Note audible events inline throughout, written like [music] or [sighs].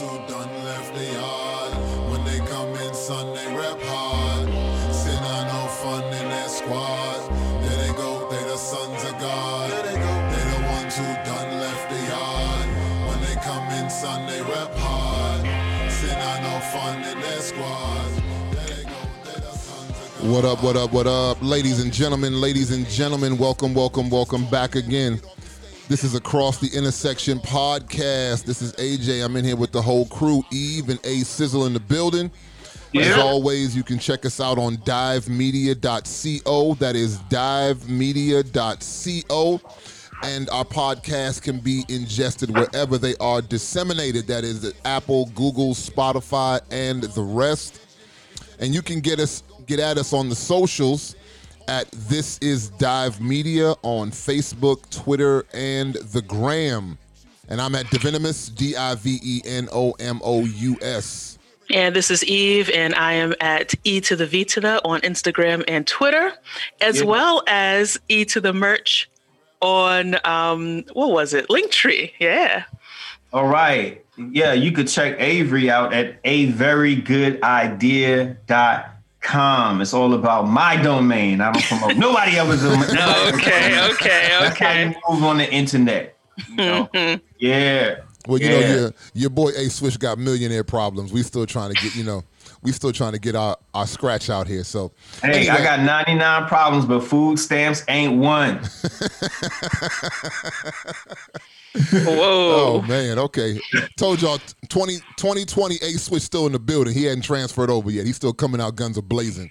ones who done left the yard. When they come in, son, they rep hard. Sin are no fun in their squad. There they go, they the sons of God. There they go, they the ones who done left the yard. When they come in, son, they rep hard. Sin are no fun in their squad. There they go, they the sons of God. What up, what up, what up, ladies and gentlemen, ladies and gentlemen, welcome, welcome, welcome back again. This is Across the Intersection podcast. This is AJ. I'm in here with the whole crew, Eve and A Sizzle in the building. As always, you can check us out on divemedia.co. That is divemedia.co. And our podcast can be ingested wherever they are disseminated. That is Apple, Google, Spotify, and the rest and you can get us get at us on the socials at this is dive media on facebook twitter and the gram and i'm at divenomous D I V E N O M O U S. And this is Eve, and I am at E to the V to the on Instagram and Twitter, as Yeah. well as E to the merch on um, what was it? Linktree. Yeah. All right. Yeah, you could check Avery out at a very good idea.com. It's all about my domain. I don't promote [laughs] nobody else's domain. Okay. [laughs] Okay. That's how you move on the internet. You know? [laughs] Yeah. well you know your, your boy a swish got millionaire problems we still trying to get you know we still trying to get our, our scratch out here so Hey, I got 99 problems, but food stamps ain't one. [laughs] Whoa. Oh man, okay. Told y'all 20, 2020 A Switch still in the building. He hadn't transferred over yet. He's still coming out guns a blazing.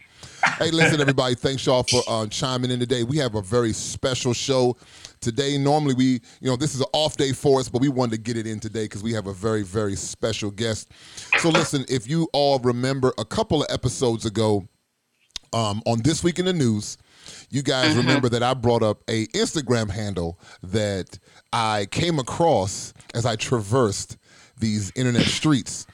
Hey, listen, everybody. Thanks y'all for uh, chiming in today. We have a very special show today. Normally, we, you know, this is an off day for us, but we wanted to get it in today because we have a very, very special guest. So, listen, if you all remember a couple of episodes ago um, on This Week in the News, you guys remember that I brought up a Instagram handle that I came across as I traversed these internet streets.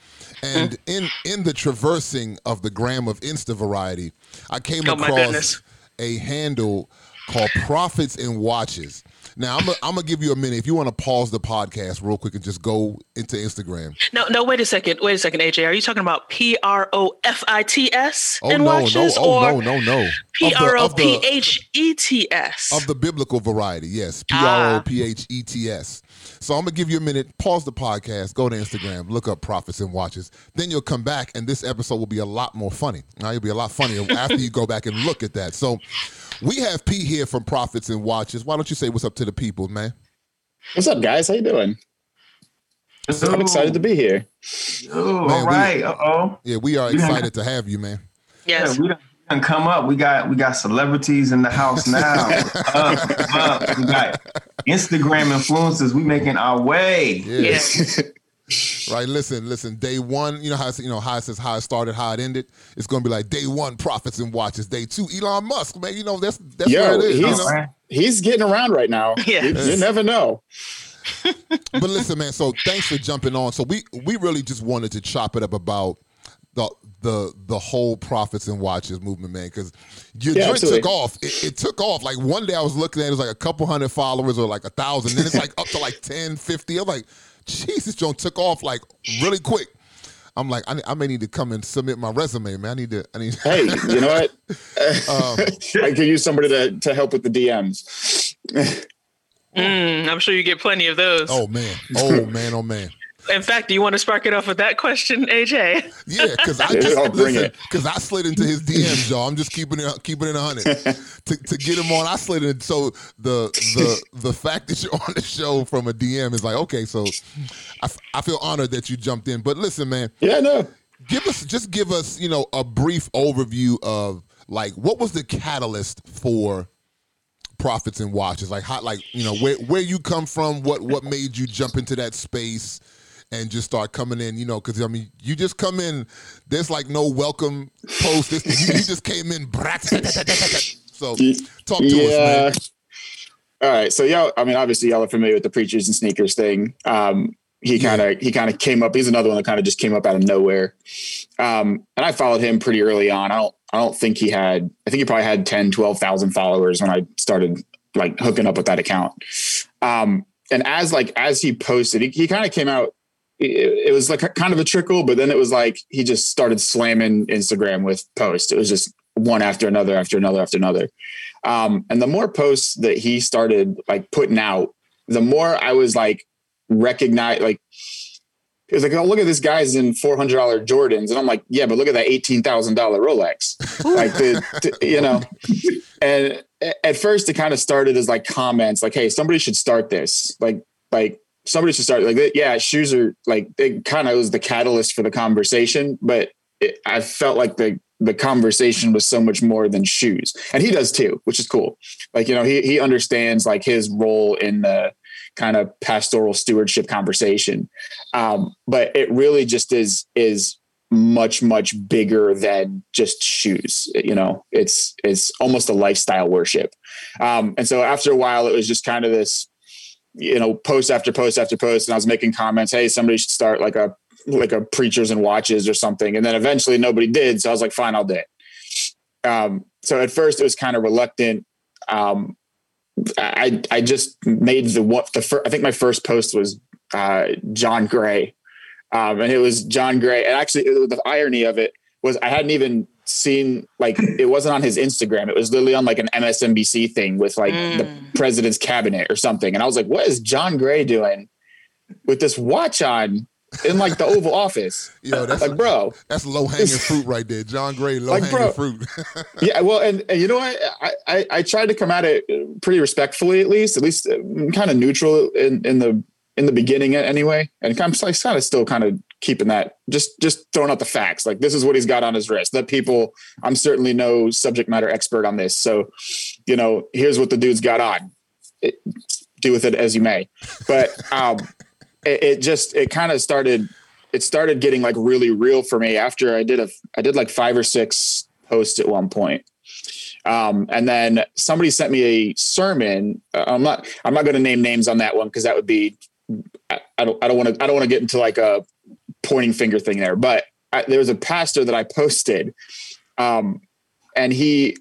And in in the traversing of the gram of Insta variety, I came Oh, across a handle called Prophets and Watches. Now I'm gonna I'm give you a minute if you want to pause the podcast real quick and just go into Instagram. No, no. Wait a second. Wait a second, AJ. Are you talking about P R O F I T S Oh and no, watches, no, oh or no, no, no. Of the- P R O of the- P H E T S? of the biblical variety. Yes, P Ah. R O P H E T S. So I'm gonna give you a minute. Pause the podcast. Go to Instagram. Look up prophets and watches. Then you'll come back, and this episode will be a lot more funny. Now it'll be a lot funnier after you go back and look at that. So we have P here from Prophets and Watches. Why don't you say what's up to the people, man? What's up, guys? How you doing? I'm excited to be here. Ooh, Man, all. Uh oh. Yeah, we are excited to have you, man. Yeah, yes. we done, we done come up. We got we got celebrities in the house [laughs] now. up, up. We got Instagram influencers. We making our way. Yeah. Yes. Right. Listen, listen. Day one, you know how it's, you know how it says how it started, how it ended. It's gonna be like day one, prophets and watches. Day two, Elon Musk, man. You know that's that's Yo, where it is. you he's- know? He's getting around right now. [laughs] Yeah. You, you never know. [laughs] but listen, man. So thanks for jumping on. So we we really just wanted to chop it up about the the the whole prophets and watches movement, man. Because your Yeah, joint absolutely. took off. It, it took off. Like one day I was looking at it, it was like a couple hundred followers or like a thousand. Then it's like up to like 10, 50. I'm like, [laughs] jeez, John took off like really quick. I'm like, I, I may need to come and submit my resume, man. I need to. I need. Hey, you know what? [laughs] Um, [laughs] I could use somebody to, to help with the DMs. Mm, I'm sure you get plenty of those. oh man. Oh man. Oh man. In fact, do you want to spark it off with that question, AJ? Yeah, because I [laughs] just I'll bring listen, it. because I slid into his [laughs] DMs, y'all. I'm just keeping it keeping it a hundred to, to get him on. I slid in. So the the the fact that you're on the show from a DM is like okay. So I feel honored that you jumped in. But listen, man, Yeah, no. give us just give us you know a brief overview of like what was the catalyst for prophets and watches like how like you know where where you come from what what made you jump into that space and just start coming in you know because i mean you just come in there's like no welcome post this you, you just came in [laughs] so talk to us man All right. So y'all, I mean, obviously y'all are familiar with the preachers and sneakers thing. Um, he kind of he kind of came up. He's another one that kind of just came up out of nowhere. Um, and I followed him pretty early on. I don't I don't think he had. I think he probably had 10, 12,000 followers when I started like hooking up with that account. Um, and as like as he posted, he, he kind of came out it, it was like a, kind of a trickle, but then it was like he just started slamming Instagram with posts. It was just one after another, after another, after another. Um, and the more posts that he started like putting out, the more I was like recognize like it was like, oh, look at this guy's in four hundred dollar Jordans, and I'm like, yeah, but look at that eighteen thousand dollar Rolex, like the, the, you know. And at first, it kind of started as like comments, like, hey, somebody should start this, like, like somebody should start, like, yeah, shoes are like, it kind of was the catalyst for the conversation, but it, I felt like the the conversation was so much more than shoes, and he does too, which is cool. Like, you know, he he understands like his role in the kind of pastoral stewardship conversation. Um, but it really just is is much much bigger than just shoes you know it's it's almost a lifestyle worship um, and so after a while it was just kind of this you know post after post after post and i was making comments hey somebody should start like a like a preachers and watches or something. And then eventually nobody did so i was like fine i'll do it. Um, so at first it was kind of reluctant. Um, I I just made the what the first, I think my first post was uh, John Gray, um, and it was John Gray. And actually, the irony of it was I hadn't even seen like it wasn't on his Instagram. It was literally on like an MSNBC thing with like mm. the president's cabinet or something. And I was like, what is John Gray doing with this watch on? in like the Oval Office. [laughs] Yo, that's like, bro, that's low hanging fruit right there. John Gray, low [laughs] hanging like, fruit. [laughs] yeah, well, and, and, you know what? I, I, I tried to come at it pretty respectfully, at least, at least uh, kind of neutral in in the in the beginning anyway, and I'm like, kind of still kind of keeping that just just throwing out the facts. Like this is what he's got on his wrist. That people, I'm certainly no subject matter expert on this, so you know, here's what the dude's got on. It, do with it as you may, but um [laughs] it, it just it kind of started it started getting like really real for me after I did a I did like five or six posts at one point. Um, and then somebody sent me a sermon. Uh, I'm not I'm not going to name names on that one because that would be I, I don't I don't want to I don't want to get into like a pointing finger thing there. But I, there was a pastor that I [laughs] posted, um, and he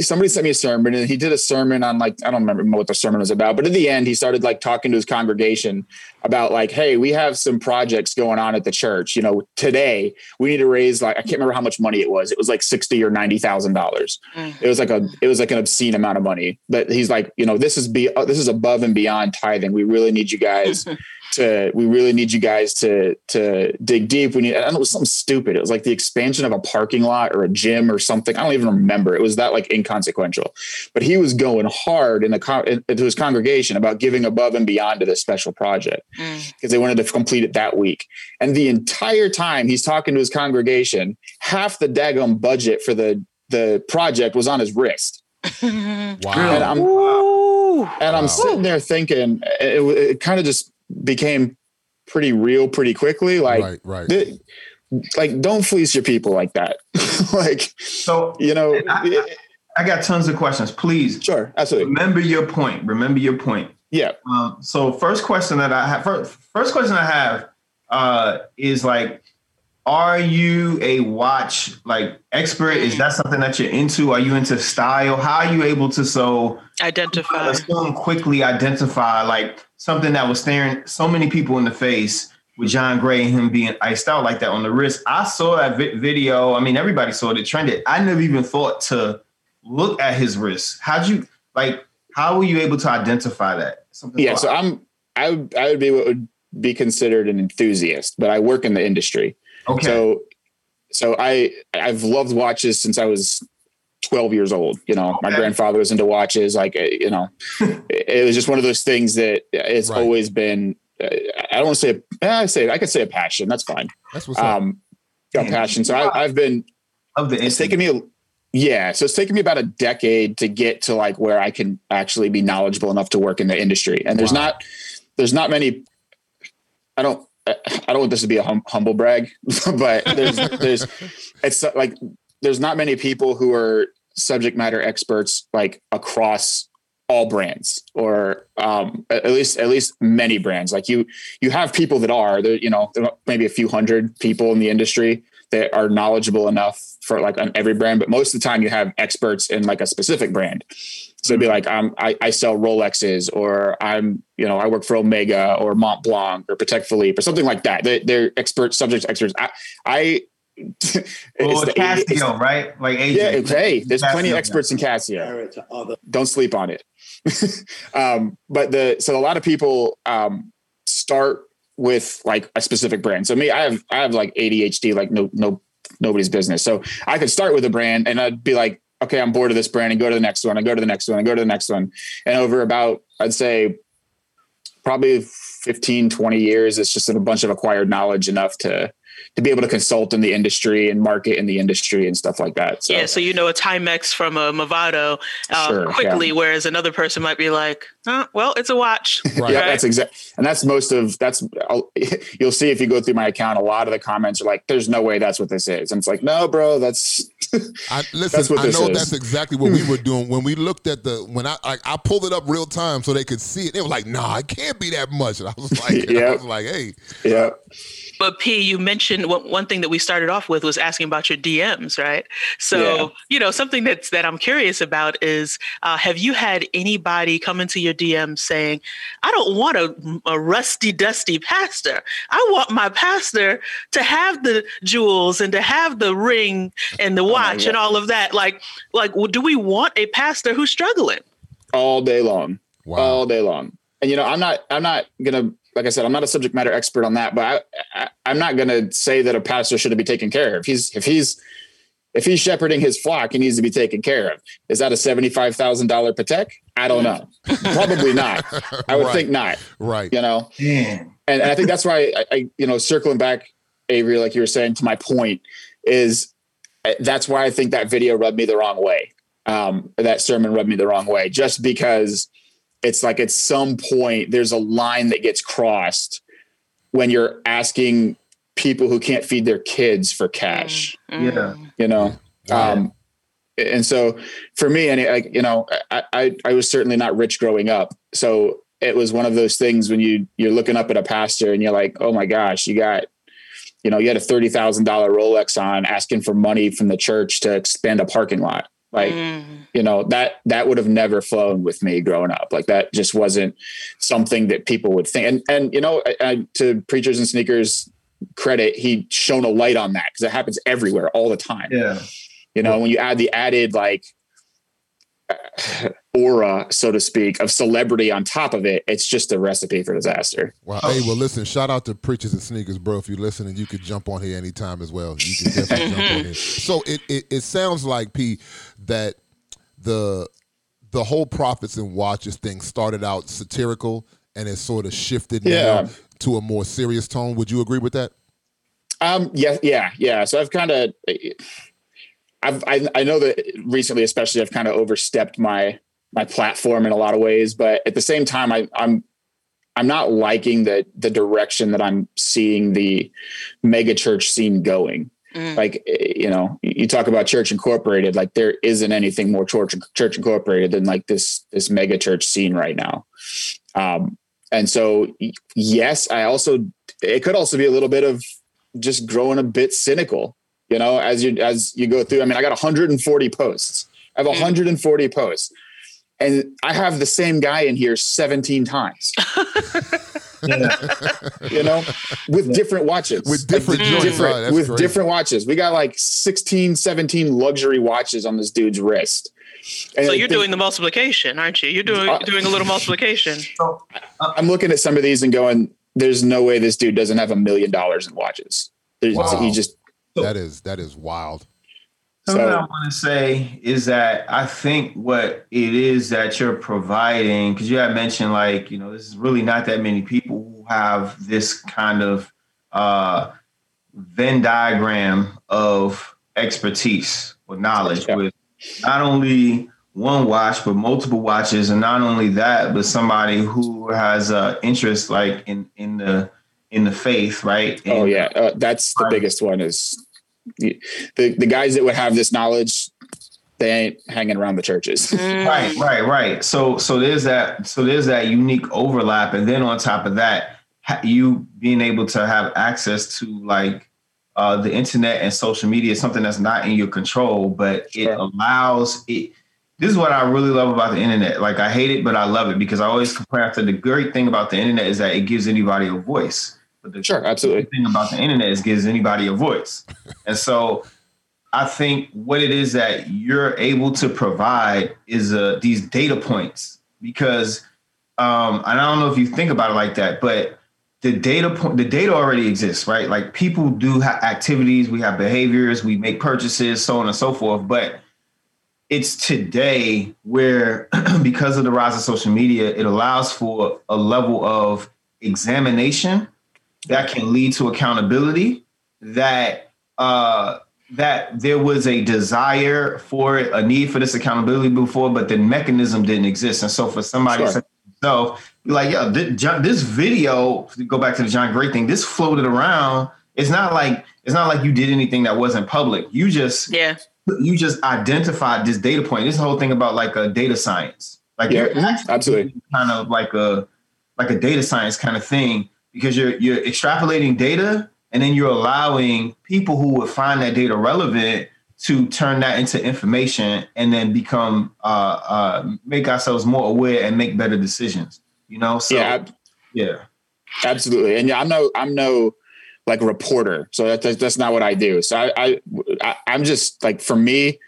somebody sent me a sermon and he did a sermon on like I don't remember what the sermon was about, but at the end he started like talking to his congregation about like, hey, we have some projects going on at the church. You know, today we need to raise like I can't remember how much money it was. It was like sixty or ninety thousand dollars. It was like a it was like an obscene amount of money. But he's like, you know, this is be this is above and beyond tithing. We really need you guys [laughs] to we really need you guys to to dig deep. We need I don't know, it was something stupid. It was like the expansion of a parking lot or a gym or something. I don't even remember. It was that like inconsequential. But he was going hard in the into his congregation about giving above and beyond to this special project because mm. they wanted to complete it that week. And the entire time he's talking to his congregation, half the daggum budget for the the project was on his wrist. [laughs] wow. And I'm, and I'm wow. sitting there thinking, it, it kind of just became pretty real pretty quickly. Like, right, right. like, don't fleece your people like that. [laughs] like, so you know, I, I, got tons of questions. Please, sure, absolutely. Remember your point. Remember your point. Yeah. Um, so, first question that I have, first, first question I have uh, is like, are you a watch like expert? Is that something that you're into? Are you into style? How are you able to so identify, so quickly identify like something that was staring so many people in the face with John Gray and him being iced out like that on the wrist. I saw that vi- video. I mean, everybody saw it. It trended. I never even thought to look at his wrist. How'd you like? How were you able to identify that? Something yeah. So I'm. I would, I would be what would be considered an enthusiast, but I work in the industry. Okay. So, so I I've loved watches since I was 12 years old. You know, okay. my grandfather was into watches. Like, uh, you know, [laughs] it was just one of those things that it's right. always been. Uh, I don't want to say. A, I say I could say a passion. That's fine. That's what's um, up. A passion. So I, have been. Of the it's taken me. A, yeah, so it's taken me about a decade to get to like where I can actually be knowledgeable enough to work in the industry. And there's wow. not there's not many. I don't. I don't want this to be a hum, humble brag, [laughs] but there's there's [laughs] it's like there's not many people who are subject matter experts like across all brands or um, at least at least many brands like you you have people that are there you know there maybe a few hundred people in the industry that are knowledgeable enough for like on every brand, but most of the time you have experts in like a specific brand. So it'd be like um, I, I sell Rolexes, or I'm you know I work for Omega or Mont Blanc or Patek Philippe or something like that. They, they're expert subject experts. I, I Well, the- Casio, right? Like AJ. yeah, hey, there's plenty of Casio. experts in Casio. Don't sleep on it. [laughs] um, but the so a lot of people um, start with like a specific brand. So me, I have I have like ADHD, like no no nobody's business. So I could start with a brand and I'd be like, okay, I'm bored of this brand and go to the next one and go to the next one and go to the next one. And over about I'd say probably 15, 20 years, it's just a bunch of acquired knowledge enough to to be able to consult in the industry and market in the industry and stuff like that. So yeah, so you know a Timex from a Movado uh, Sure, quickly, whereas another person might be like, huh, "Well, it's a watch." [laughs] Right. Yeah, that's exact, and that's most of that's. I'll, [laughs] you'll see if you go through my account, a lot of the comments are like, "There's no way that's what this is," and it's like, "No, bro, that's [laughs] I, listen, That's what I know is. that's exactly what we were doing when we looked at the when I like I pulled it up real time so they could see it. They were like, "Nah, it can't be that much." And I was like, "Yeah," I was like, "Hey, yeah, But P, you mentioned one, one thing that we started off with was asking about your DMs, right? So Yeah. you know something that's that I'm curious about is uh, have you had anybody come into your DMs saying, "I don't want a, a rusty, dusty pastor. I want my pastor to have the jewels and to have the ring and the watch and all of that." Like, like, well, do we want a pastor who's struggling? all day long, wow, all day long. And you know, I'm not, I'm not gonna, like I said, I'm not a subject matter expert on that, but I, I I'm not gonna say that a pastor shouldn't be taken care of. He's if he's if he's shepherding his flock, he needs to be taken care of. Is that a seventy-five thousand dollar patek? I don't know. [laughs] Probably not. I would Right. think not. right, You know, and, and I think that's why I, I, you know, circling back, Avery, like you were saying, to my point, is that's why I think that video rubbed me the wrong way. Um, that sermon rubbed me the wrong way, just because it's like at some point there's a line that gets crossed when you're asking people who can't feed their kids for cash. Yeah. You know, Wow. um, and so for me, and like you know, I, I I was certainly not rich growing up, so it was one of those things when you you're looking up at a pastor and you're like, oh my gosh, you got, you know, you had a thirty thousand dollar Rolex on, asking for money from the church to expand a parking lot, like Mm. you know that that would have never flown with me growing up like that just wasn't something that people would think and and you know I, I, to preachers and sneakers credit he shone a light on that because it happens everywhere all the time Yeah. you know when you add the added like [sighs] aura so to speak of celebrity on top of it it's just a recipe for disaster Wow. Hey, well, listen, shout out to Preachers and Sneakers, bro. If you're listening, you could jump on here anytime as well. You can definitely jump on here. [laughs] So it, it it sounds like P that the the whole prophets and watches thing started out satirical and it sort of shifted Yeah. now to a more serious tone. Would you agree with that? Um. Yeah. Yeah. Yeah. So I've kind of, I've I, I know that recently, especially, I've kind of overstepped my my platform in a lot of ways, but at the same time, I, I'm I'm not liking the the direction that I'm seeing the mega church scene going. Mm. Like eh, you know, you talk about church incorporated, like there isn't anything more church church incorporated than like this this mega church scene right now. Um, and so yes, I also it could also be a little bit of just growing a bit cynical, you know, as you as you go through. I mean, I got 140 posts. I have Mm. 140 posts. And I have the same guy in here 17 times, [laughs] [laughs] you know, with different watches. With different Like, different- Right, that's with crazy. different watches. We got like 16, 17 luxury watches on this dude's wrist. And So you're think- doing the multiplication, aren't you? You're doing Uh, doing a little multiplication. [laughs] I'm looking at some of these and going, there's no way this dude doesn't have a million dollars in watches. Wow. He just, That is that is wild. Something So- I want to say is that I think what it is that you're providing, because you had mentioned like, you know, this is really not that many people who have this kind of uh, Venn diagram of expertise or knowledge Yeah. with not only one watch, but multiple watches. And not only that, but somebody who has uh, interest like in, in the in the faith, right? oh yeah, uh, that's the biggest one is the, the guys that would have this knowledge, they ain't hanging around the churches. [laughs] Mm. Right, right, right. So so there's that so there's that unique overlap, and then on top of that, you being able to have access to like uh, the internet and social media is something that's not in your control, but it allows it. This is what I really love about the internet. Like I hate it, but I love it because I always compare to the great thing about the internet is that it gives anybody a voice. But the sure, absolutely. thing about the internet is gives anybody a voice. [laughs] and so I think what it is that you're able to provide is uh, these data points because um, and I don't know if you think about it like that, but the data point, the data already exists, right? Like people do have activities, we have behaviors, we make purchases, so on and so forth. But it's today where, [clears throat] because of the rise of social media, it allows for a level of examination that can lead to accountability. That uh, that there was a desire for it, a need for this accountability before, but the mechanism didn't exist. And so, for somebody sure yourself, be like, yo, this video, go back to the John Gray thing, this floated around. It's not like it's not like you did anything that wasn't public. You just yeah, you just identified this data point. This whole thing about like a data science. Like yeah, absolutely kind of like a like a data science kind of thing because you're you're extrapolating data and then you're allowing people who would find that data relevant to turn that into information and then become uh, uh, make ourselves more aware and make better decisions. You know, so yeah, yeah, absolutely. And yeah, I'm no, I'm no like reporter, so that, that's, that's not what I do. So I, I, I'm just like for me,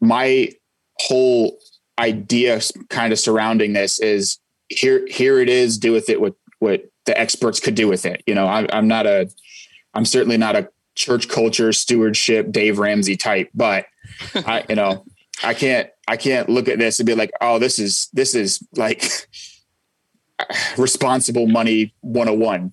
my whole idea kind of surrounding this is here, here it is. Do with it what what the experts could do with it. You know, I, I'm not a, I'm certainly not a church culture stewardship Dave Ramsey type, but I you know [laughs] I can't I can't look at this and be like oh this is this is like responsible money 101.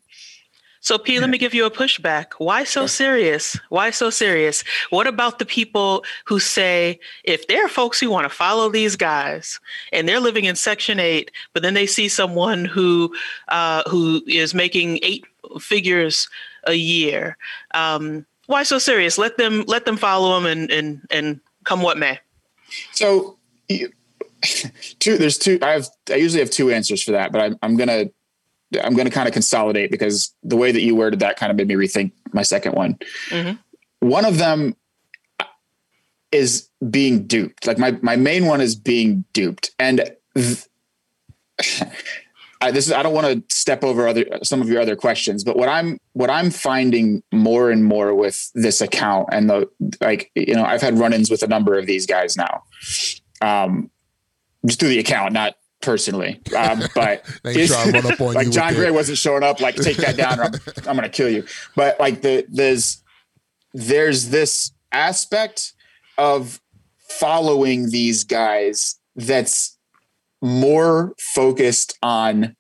So P, let me give you a pushback. Why so serious? Why so serious? What about the people who say if there are folks who want to follow these guys and they're living in Section Eight, but then they see someone who uh, who is making eight figures a year. Um, why so serious? Let them let them follow them and and and come what may. So, [laughs] two. There's two. I have. I usually have two answers for that, but I'm, I'm gonna I'm gonna kind of consolidate because the way that you worded that kind of made me rethink my second one. Mm-hmm. One of them is being duped. Like my my main one is being duped, and. Th- [laughs] I, this is I don't want to step over other some of your other questions, but what I'm what I'm finding more and more with this account and the like, you know, I've had run-ins with a number of these guys now, um, through the account, not personally. Um, [laughs] but [laughs] like John Gray wasn't showing up, like take that down, or I'm, [laughs] I'm going to kill you. But like the there's there's this aspect of following these guys that's more focused on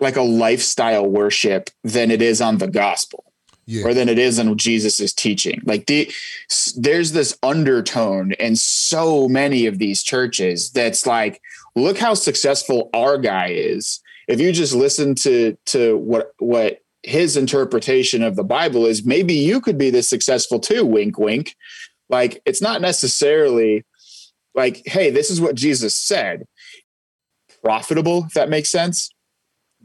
like a lifestyle worship than it is on the gospel yeah. or than it is in Jesus' teaching. Like the, there's this undertone in so many of these churches that's like, look how successful our guy is. If you just listen to to what what his interpretation of the Bible is, maybe you could be this successful too. Wink, wink. Like it's not necessarily like, hey, this is what Jesus said profitable, if that makes sense.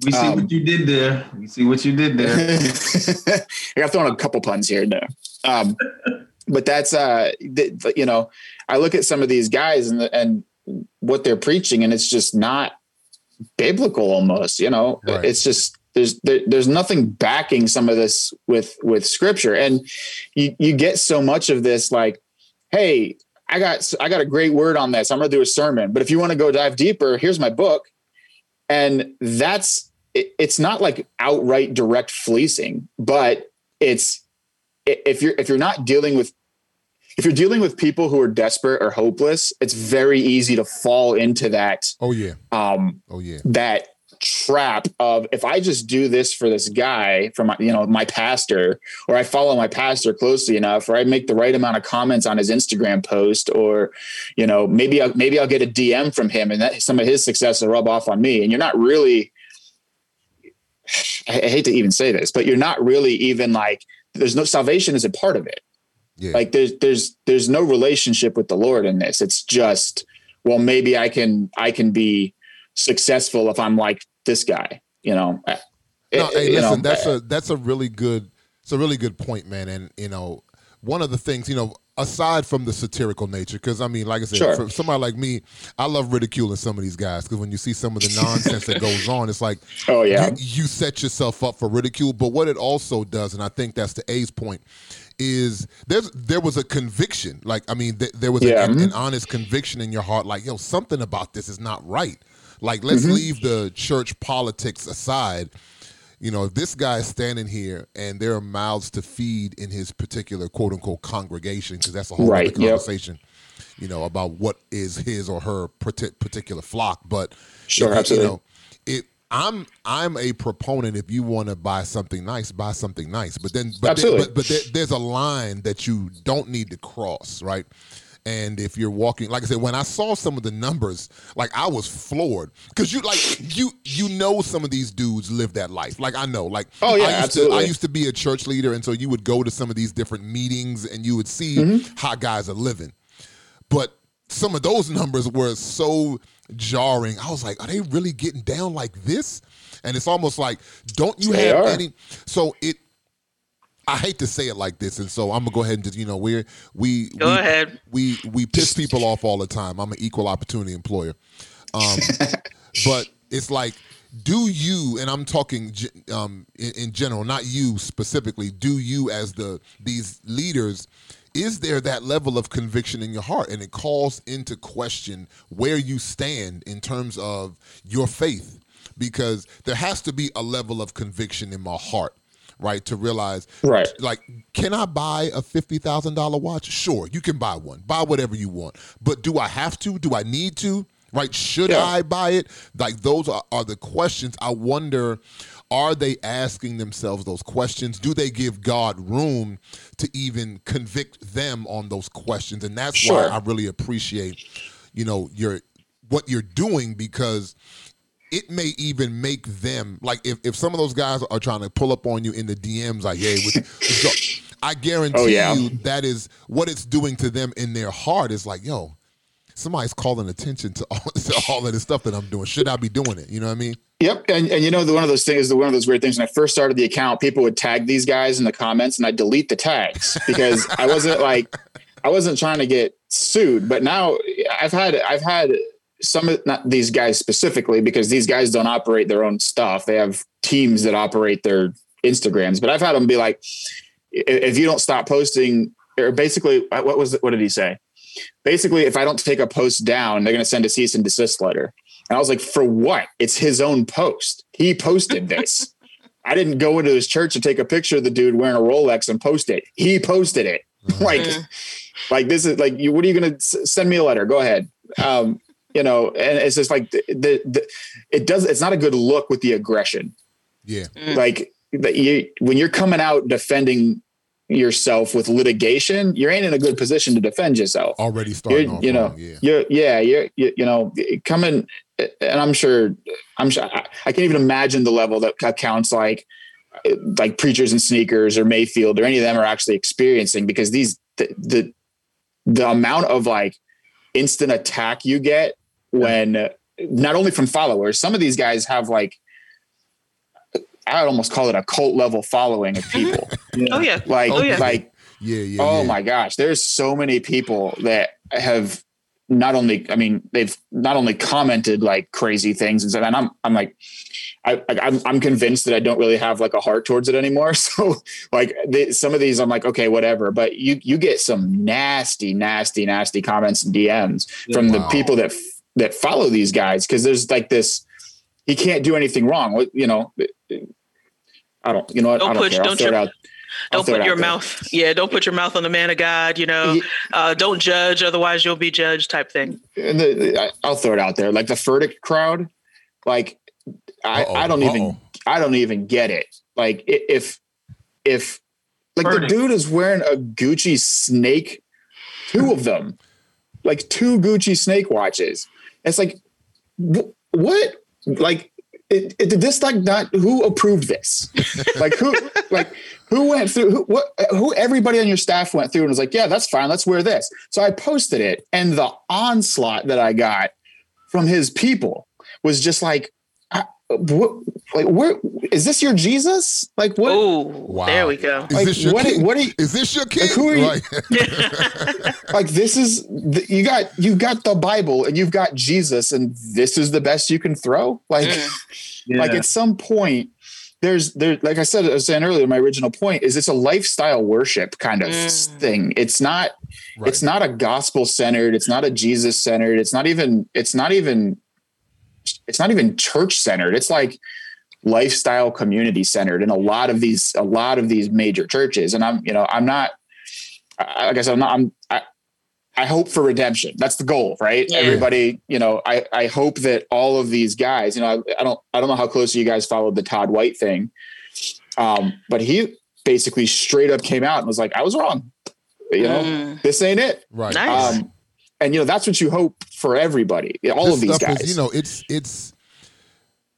We see um, what you did there. We see what you did there. [laughs] I got thrown a couple puns here and there. Um, but that's uh, th- you know, I look at some of these guys and the, and what they're preaching, and it's just not biblical. Almost, you know, right. it's just there's there, there's nothing backing some of this with with scripture, and you you get so much of this like, hey, I got I got a great word on this. I'm going to do a sermon. But if you want to go dive deeper, here's my book. And that's it, it's not like outright direct fleecing, but it's if you're if you're not dealing with if you're dealing with people who are desperate or hopeless, it's very easy to fall into that. Oh yeah. Um, oh yeah. That trap of if I just do this for this guy from my, you know my pastor or I follow my pastor closely enough or I make the right amount of comments on his Instagram post or you know maybe I'll, maybe I'll get a DM from him and that some of his success will rub off on me and you're not really I, hate to even say this but you're not really even like there's no salvation is a part of it yeah. like there's there's there's no relationship with the Lord in this it's just well maybe I can I can be successful if I'm like this guy, you know. Eh, no, eh, hey, listen, know, that's eh. a that's a really good It's a really good point, man. And you know, one of the things, you know, aside from the satirical nature, because I mean, like I said, Sure. for somebody like me, I love ridiculing some of these guys because when you see some of the nonsense that goes on, it's like, [laughs] Oh yeah. you, you set yourself up for ridicule. But what it also does, and I think that's the A's point, is there's there was a conviction. Like I mean, th- there was Yeah. an, an honest conviction in your heart. Like yo, something about this is not right. Like let's Mm-hmm. leave the church politics aside. You know, if this is standing here and there are mouths to feed in his particular quote unquote congregation, because that's a whole Right, other yep. conversation. You know about what is his or her particular flock, but Sure, if absolutely. You know, it, I'm I'm a proponent. If you want to buy something nice, buy something nice. But then, but there- but, but there, there's a line that you don't need to cross, right? And if you're walking, like I said, when I saw some of the numbers, like I was floored because you like you you know some of these dudes live that life. Like I know, like Oh, yeah, I used To, I used to be a church leader, and so you would go to some of these different meetings, and you would see Mm-hmm. how guys are living but some of those [laughs] numbers were so jarring. I was like, are they really getting down like this? And it's almost like, don't you They have are. any? So it, I hate to say it like this, and so I'm gonna go ahead and just, you know, we're we Go we, ahead. we we piss people off all the time. I'm an equal opportunity employer, um, [laughs] but it's like, do you? And I'm talking um, in, in general, not you specifically. Do you, as the these leaders, is there that level of conviction in your heart, and it calls into question where you stand in terms of your faith, because there has to be a level of conviction in my heart. Right to realize, Right. like, can I buy a fifty thousand dollar watch? Sure, you can buy one. Buy whatever you want. But do I have to? Do I need to? Right? Should Yeah. I buy it? Like those are, are the questions. I wonder, are they asking themselves those questions? Do they give God room to even convict them on those questions? And that's why I really appreciate, you know, your what you're doing because it may even make them like if, if some of those guys are trying to pull up on you in the DMs like hey with, so I guarantee Oh, yeah. you that is what it's doing to them in their heart is like yo somebody's calling attention to all, [laughs] to all of this stuff that I'm doing should I be doing it you know what I mean Yep, and and you know the one of those things, the one of those weird things. When I first started the account, people would tag these guys in the comments, and I delete the tags because I wasn't like I wasn't trying to get sued. But now I've had I've had some of not these guys specifically because these guys don't operate their own stuff. They have teams that operate their Instagrams. But I've had them be like, if you don't stop posting, or basically, what was what did he say? Basically, if I don't take a post down, they're going to send a cease and desist letter. And I was like, for what? It's his own post. He posted this. I didn't go into his church and take a picture of the dude wearing a Rolex and post it. He posted it. [laughs] like, like this is like you. What are you going to send me a letter? Go ahead. Um, you know, and it's just like the, the, the it does. It's not a good look with the aggression. yeah mm. Like that you when you're coming out defending yourself with litigation, you ain't in a good position to defend yourself already starting you're, you know, wrong, yeah you're, yeah, you're, you, you know, coming, and I'm sure, I'm sure, I, I can't even imagine the level that accounts like, like preachers and sneakers or Mayfield or any of them are actually experiencing because these, the, the, the amount of like instant attack you get when uh, not only from followers, some of these guys have like, I would almost call it a cult level following of mm-hmm. people. [laughs] Oh yeah. Like, Oh, yeah. like yeah yeah Oh yeah. my gosh, there's so many people that have not only, I mean, they've not only commented like crazy things and stuff, and I'm, I'm like, I, I- I'm, I'm convinced that I don't really have like a heart towards it anymore. [laughs] So like the, some of these, I'm like, okay, whatever. But you, you get some nasty, nasty, nasty comments and DMs from the people that f- that follow these guys because there's like this. He can't do anything wrong. You know. I don't. You know what? Don't I don't push- care. I'll don't throw it your- out. I'll Don't put out your there. mouth. Yeah, don't put your mouth on the man of God. You know, Ye- uh, don't judge, otherwise you'll be judged. Type thing. and the, the- I- I'll throw it out there. Like the Furtick crowd, like I, I don't even uh-oh. I don't even get it. Like if if like the dude is wearing a Gucci snake, two of them, like two Gucci snake watches. It's like wh- what? Like it, it, did this like not who approved this? [laughs] like who like who went through who what who everybody on your staff went through and was like, yeah, that's fine, let's wear this. So I posted it, and the onslaught that I got from his people was just like, what, like where is this your Jesus? Like what? Oh, Wow. there we go. Is this your what- king? what are you- is this your king? who are you- Right. [laughs] [laughs] Like this is the, you got you've got the Bible and you've got Jesus and this is the best you can throw. Like Mm. Yeah. [laughs] like at some point there's there like I said I was saying earlier my original point is it's a lifestyle worship kind of Mm. thing. It's not Right. it's not a gospel centered it's not a jesus centered it's not even it's not even it's not even church centered it's like lifestyle community centered in a lot of these a lot of these major churches and i'm you know i'm not like i said i'm not i'm i I hope for redemption. That's the goal, right? Yeah. Everybody, you know, I, I hope that all of these guys, you know, I, I don't I don't know how closely you guys followed the Todd White thing, um, but he basically straight up came out and was like, "I was wrong. You know, Mm. this ain't it." right. Nice. Um, and you know that's what you hope for everybody, all This of these guys. Is, you know, it's it's.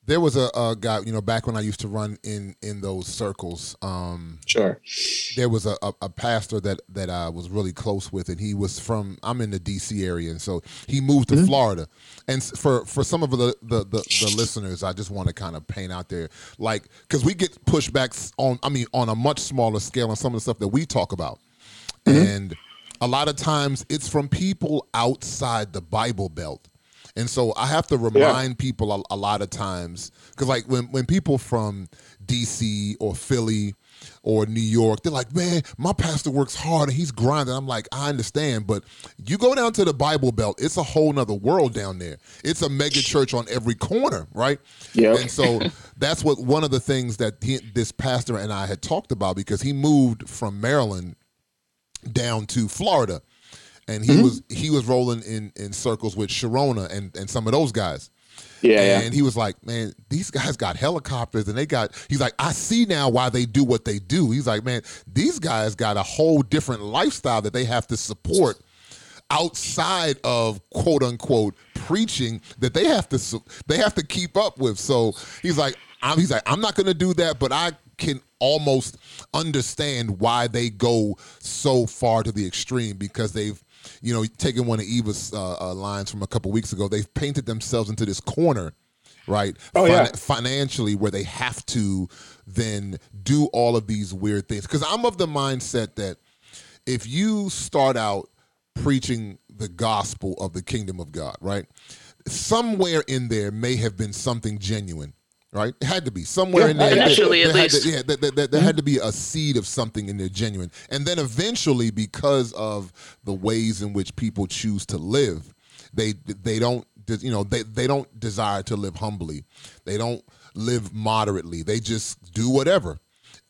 There was a, a guy, you know, back when I used to run in in those circles. Um, sure. there was a, a, a pastor that that I was really close with, and he was from I'm in the D.C. area, and so he moved to Florida. And for for some of the the, the, the listeners, I just want to kind of paint out there, like because we get pushbacks on, I mean, on a much smaller scale on some of the stuff that we talk about, and a lot of times it's from people outside the Bible Belt. And so I have to remind people a, a lot of times because, like, when, when people from DC or Philly or New York, they're like, man, my pastor works hard and he's grinding. I'm like, I understand, but you go down to the Bible Belt, it's a whole nother world down there. It's a mega church on every corner, right? Yep. And so [laughs] that's what one of the things that he, this pastor and I had talked about because he moved from Maryland down to Florida, and he mm-hmm. was he was rolling in in circles with Sharona and and some of those guys. Yeah, yeah. And he was like, man, these guys got helicopters and they got, he's like, I see now why they do what they do. He's like, man, these guys got a whole different lifestyle that they have to support outside of quote unquote preaching that they have to, they have to keep up with. So he's like, I'm, he's like, I'm not going to do that, but I can almost understand why they go so far to the extreme because they've, you know, taking one of Eva's uh, uh, lines from a couple weeks ago, they've painted themselves into this corner, right? Oh, yeah. Financially, where they have to then do all of these weird things. Because I'm of the mindset that if you start out preaching the gospel of the kingdom of God, right? Somewhere in there may have been something genuine, right? It had to be somewhere Yeah, in there. initially, at there had to- least. yeah, there, there- there- there had to mm-hmm. be a seed of something in there genuine, and then eventually, because of the ways in which people choose to live, they they don't you know they they don't desire to live humbly, they don't live moderately, they just do whatever.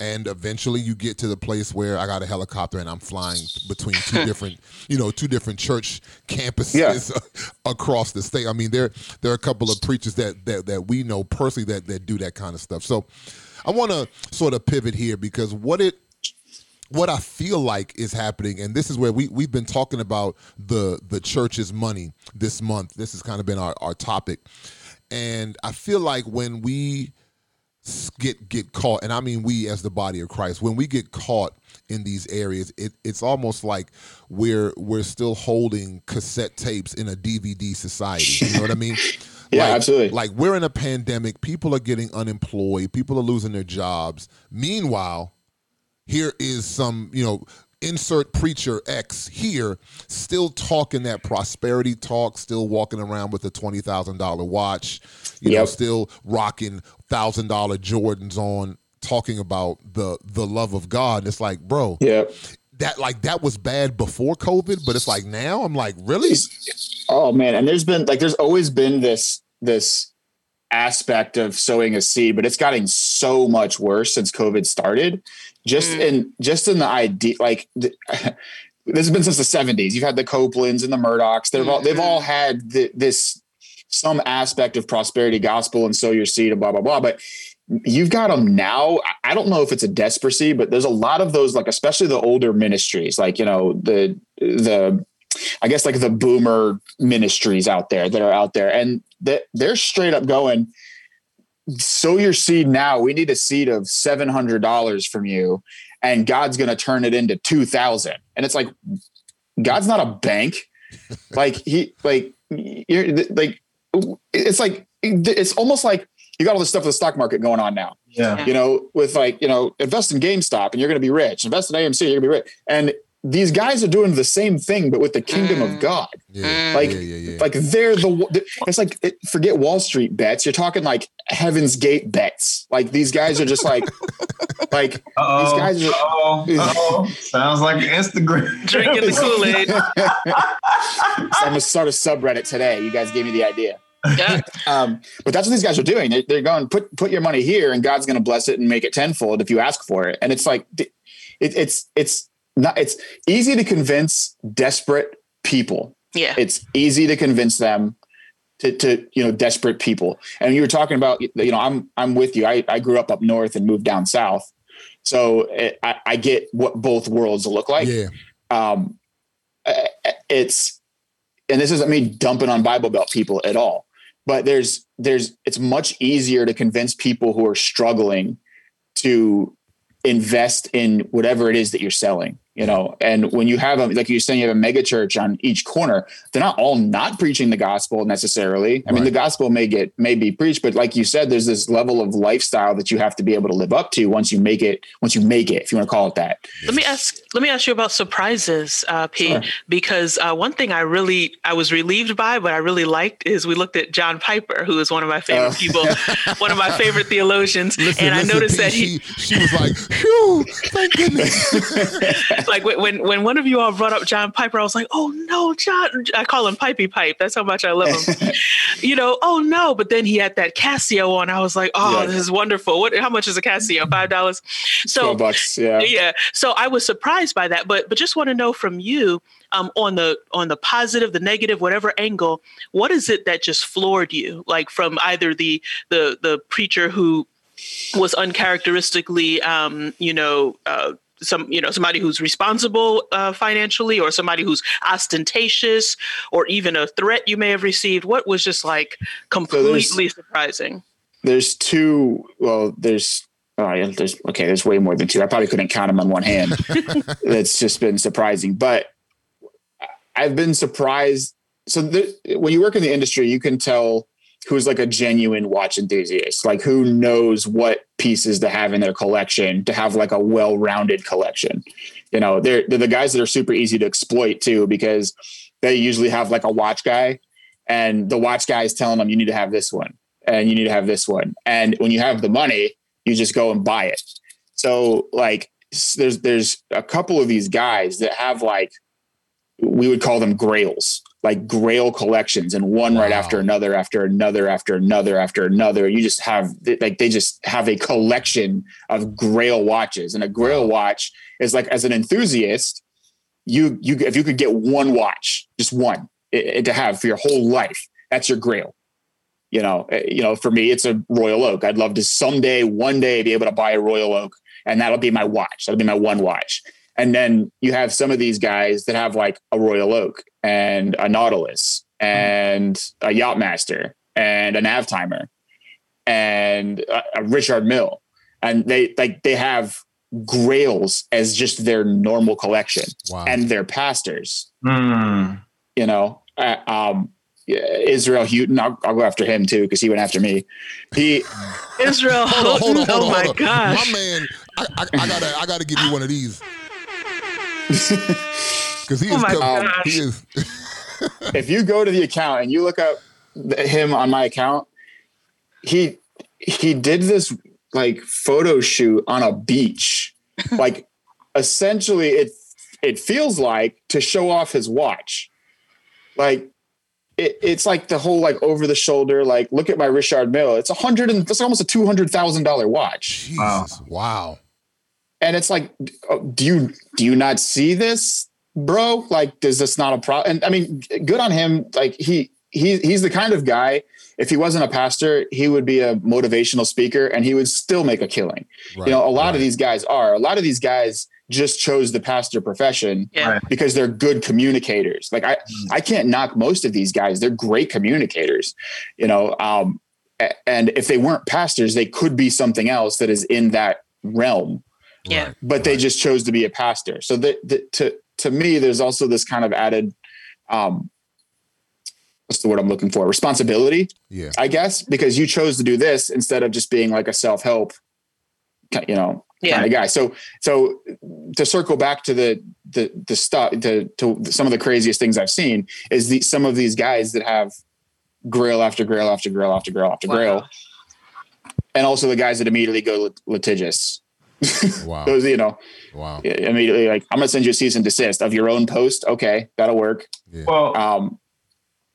And eventually, you get to the place where I got a helicopter and I'm flying between two [laughs] different, you know, two different church campuses [laughs] across the state. I mean, there there are a couple of preachers that that that we know personally that that do that kind of stuff. So, I want to sort of pivot here because what it what I feel like is happening, and this is where we we've been talking about the the church's money this month. This has kind of been our, our topic, and I feel like when we get get caught, and I mean we as the body of Christ, when we get caught in these areas, it, it's almost like we're we're still holding cassette tapes in a DVD society. You know what I mean? [laughs] Yeah, like, absolutely. Like we're in a pandemic, people are getting unemployed, people are losing their jobs. Meanwhile, here is some, you know, insert preacher X here still talking that prosperity talk, still walking around with a $20,000 watch, you know, still rocking $1,000 Jordans on, talking about the the love of God. It's like, bro, yeah. that like that was bad before COVID, but it's like now I'm like, really? Oh man, and there's been like there's always been this this aspect of sowing a seed, but it's gotten so much worse since COVID started. Just mm. in just in the idea, like th- [laughs] this has been since the 70s. You've had the Copelands and the Murdochs. They've all they've mm. all had th- this some aspect of prosperity gospel and sow your seed and blah blah blah. But you've got them now. I- don't know if it's a desperancy, but there's a lot of those, like especially the older ministries, like you know the the I guess like the boomer ministries out there that are out there, and that they're straight up going, sow your seed now. We need a seed of seven hundred dollars from you, and God's going to turn it into two thousand. And it's like, God's not a bank. like he, like you're like, it's like it's almost like you got all this stuff with the stock market going on now. Yeah. You know, with like, you know, invest in GameStop and you're going to be rich. Invest in AMC, you're going to be rich. And these guys are doing the same thing, but with the kingdom Mm. of God. Yeah, Like, yeah, yeah, yeah. Like they're the, it's like, it, forget Wall Street bets. You're talking like Heaven's Gate bets. Like these guys are just like, [laughs] like Uh-oh. These guys are- Uh-oh. [laughs] Uh-oh. Sounds like Instagram. Drinking the Kool Aid. [laughs] so I'm gonna start a subreddit today. You guys gave me the idea. Yeah. Um, but that's what these guys are doing. They're, they're going put put your money here, and God's going to bless it and make it tenfold if you ask for it. And it's like it, it's it's not it's easy to convince desperate people. Yeah. It's easy to convince them to, to you know desperate people. And you were talking about you know I'm I'm with you. I I grew up up north and moved down south, so it, I, I get what both worlds look like yeah. um, uh, it's and this isn't me dumping on Bible Belt people at all, but there's there's it's much easier to convince people who are struggling to invest in whatever it is that you're selling you know and when you have a like you're saying you have a mega church on each corner they're not all not preaching the gospel necessarily i mean the gospel may get may be preached but like you said there's this level of lifestyle that you have to be able to live up to once you make it once you make it if you want to call it that Let me ask. Let me ask you about surprises, uh, P. Sure. Because uh, one thing I really I was relieved by, but I really liked is we looked at John Piper, who is one of my favorite Uh. people, one of my favorite theologians, [laughs] Listen, and I noticed P, that he, she, she was like, "Phew, thank goodness." [laughs] like when- when when one of you all brought up John Piper, I was like, oh no, John. I call him Pipey Pipe. That's how much I love him. [laughs] you know, oh no. But then he had that Casio on. I was like, oh, Yeah. this is wonderful. What? How much is a Casio? Five dollars. So bucks yeah yeah so i was surprised by that but but just want to know from you um, on the on the positive the negative whatever angle what is it that just floored you like from either the the the preacher who was uncharacteristically um, you know uh, some you know somebody who's responsible uh, financially or somebody who's ostentatious or even a threat you may have received. What was just like completely surprising? There's two well there's oh yeah there's okay there's way more than two. I probably couldn't count them on one hand. [laughs] That's just been surprising but i've been surprised. So the, when you work in the industry you can tell who's like a genuine watch enthusiast like who knows what pieces to have in their collection to have like a well-rounded collection you know they're, they're the guys that are super easy to exploit too because they usually have like a watch guy and the watch guy is telling them you need to have this one and you need to have this one. And when you have the money, you just go and buy it. So like there's there's a couple of these guys that have like we would call them grails, like grail collections and one right after another after another after another after another. You just have like they just have a collection of grail watches. And a grail watch is like as an enthusiast, you you if you could get one watch, just one i- i- to have for your whole life, that's your grail you know, uh, you know, for me, it's a Royal Oak. I'd love to someday, one day, be able to buy a Royal Oak, and that'll be my watch. That'll be my one watch. And then you have some of these guys that have like a Royal Oak and a Nautilus and a Yachtmaster and a Navitimer and a, a Richard Mille, and they like they have grails as just their normal collection, Wow. and they're pastors Hmm. you know, uh, um, Israel Houghton. I'll, I'll go after him too because he went after me. He, israel hold on, hold on, hold oh my hold gosh My man, I, I, I gotta, I gotta give you one of these [laughs] because he Oh is, my com- gosh. he is. [laughs] if you go to the account and you look up him on my account, he he did this like photo shoot on a beach, [laughs] like essentially it it feels like to show off his watch, like. It, it's like the whole like over the shoulder like look at my Richard Mille. It's a hundred and it's almost a two hundred thousand dollar watch. Jesus, wow. And it's like uh, do you do you not see this bro? Like does this not a problem and i mean good on him. Like he he he's the kind of guy if he wasn't a pastor he would be a motivational speaker and he would still make a killing. Right, you know a lot right. of these guys are. A lot of these guys just chose the pastor profession yeah. Because they're good communicators. Like i Mm. i can't knock most of these guys. They're great communicators you know um and if they weren't pastors they could be something else that is in that realm yeah Right. but they just chose to be a pastor. So that, that to to me, there's also this kind of added, um, what's the word I'm looking for? Responsibility, Yeah. I guess, because you chose to do this instead of just being like a self help, you know, Yeah. kind of guy. So, so to circle back to the the the stuff to to some of the craziest things I've seen is the some of these guys that have grill after grill after grill after grill after Wow. grill, and also the guys that immediately go lit- litigious. Wow. Those, you know, Wow. immediately like I'm gonna send you a cease and desist of your own post. Okay, that'll work. Yeah. Well, Um,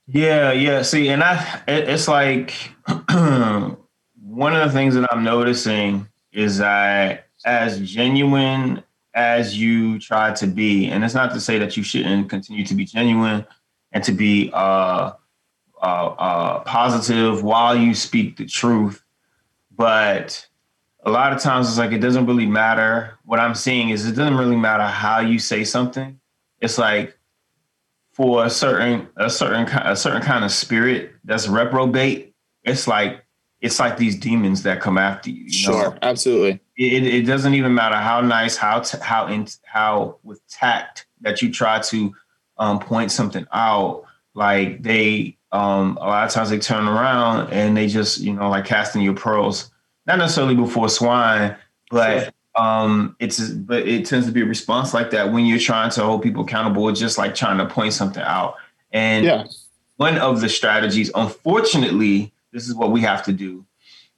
Yeah, yeah. See, and I, it, it's like [clears throat] one of the things that I'm noticing is that as genuine as you try to be, and it's not to say that you shouldn't continue to be genuine and to be uh, uh, uh, positive while you speak the truth, but a lot of times it's like it doesn't really matter. What I'm seeing is it doesn't really matter how you say something. It's like for a certain a certain a certain kind of spirit that's reprobate, it's like it's like these demons that come after you. you sure, know? absolutely. It, it doesn't even matter how nice, how t- how in, how with tact that you try to um, point something out. Like they um, a lot of times they turn around and they just you know like casting your pearls, not necessarily before swine, but um it's but it tends to be a response like that when you're trying to hold people accountable just like trying to point something out. And Yeah, one of the strategies unfortunately this is what we have to do.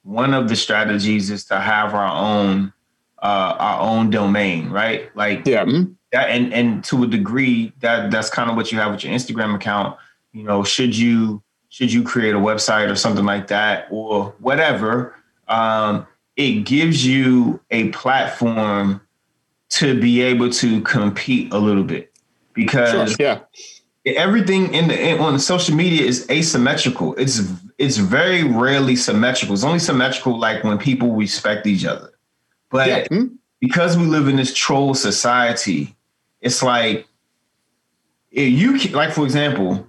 One of the strategies is to have our own uh our own domain right? Like yeah, mhm. that and and to a degree that that's kind of what you have with your instagram account. You know should you should you create a website or something like that or whatever um it gives you a platform to be able to compete a little bit because sure, yeah, everything in the in, on social media is asymmetrical. It's it's very rarely symmetrical. It's only symmetrical like when people respect each other. But yeah. mhm. because we live in this troll society, it's like if you like for example,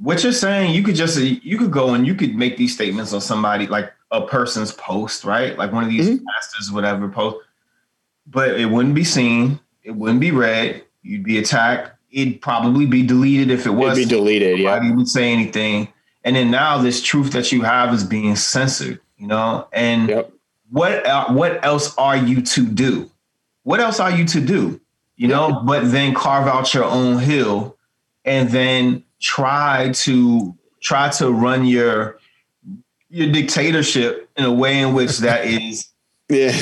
what you're saying, you could just you could go and you could make these statements on somebody like a person's post, right? Like one of these Mhm. pastors, whatever post, but it wouldn't be seen, it wouldn't be read, you'd be attacked, it'd probably be deleted if it It'd was be deleted. Yeah, nobody would say anything. And then now this truth that you have is being censored, you know? And Yep. what what else are you to do? What else are you to do? You know, but then carve out your own hill and then try to try to run your your dictatorship in a way in which that [laughs] is, yeah,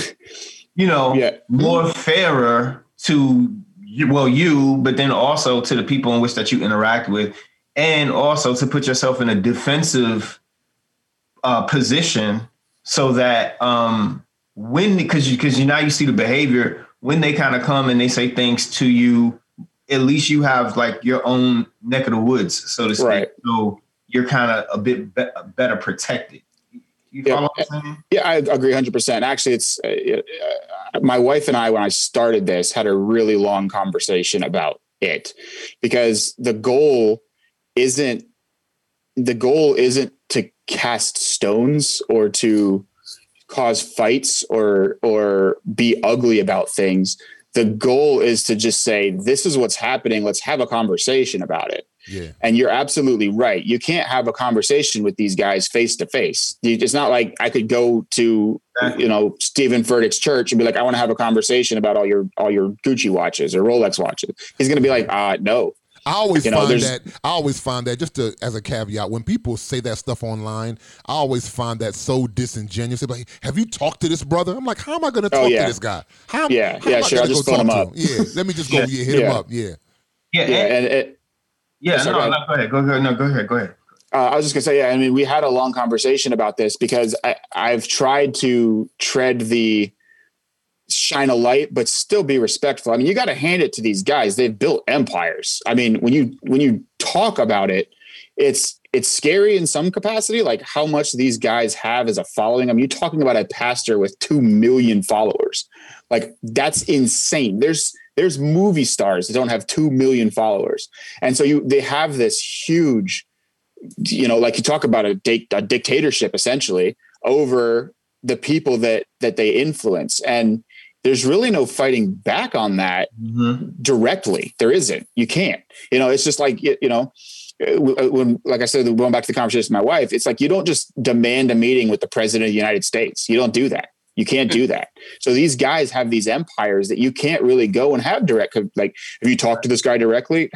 you know, yeah. more fairer to well you but then also to the people in which that you interact with and also to put yourself in a defensive uh, position so that um when because you because you now you see the behavior when they kind of come and they say things to you at least you have like your own neck of the woods so to speak Right. so you're kind of a bit be- better protected you Yeah. follow what I'm saying? Yeah, I agree 100%. Actually, it's uh, uh, my wife and I, when I started this, had a really long conversation about it because the goal isn't the goal isn't to cast stones or to cause fights or or be ugly about things the goal is to just say this is what's happening let's have a conversation about it Yeah. and you're absolutely right. You can't have a conversation with these guys face to face. It's not like I could go to you know Stephen Furtick's church and be like, I want to have a conversation about all your all your Gucci watches or Rolex watches. He's going to be like, uh, no. I always You know, find there's- that I always find that just to, as a caveat, when people say that stuff online, I always find that so disingenuous. They're like, "Have you talked to this brother?" I'm like, "How am I going to talk Oh, yeah. to this guy? How, Yeah, how yeah, am I sure, gonna I'll just go phone talk him to Yeah, let me just go. [laughs] Yeah. Yeah, hit him up. Yeah, yeah Yeah, and- and it, yeah Sorry, no, go no go ahead go ahead no go ahead go ahead uh, I was just gonna say, yeah. I mean, we had a long conversation about this because I, I've tried to tread the shine a light, but still be respectful. I mean, you got to hand it to these guys; they've built empires. I mean, when you when you talk about it, it's it's scary in some capacity, like how much these guys have as a following. I mean, you're talking about a pastor with two million followers, like that's insane. There's there's movie stars that don't have two million followers, and so you they have this huge you know, like you talk about a, dic- a dictatorship essentially over the people that that they influence, and there's really no fighting back on that Mhm. directly. There isn't. You can't. You know, it's just like you you know, uh, when, like I said, going back to the conversation with my wife, it's like you don't just demand a meeting with the president of the United States. You don't do that. You can't do that. So these guys have these empires that you can't really go and have direct. Like, if you talk to this guy directly,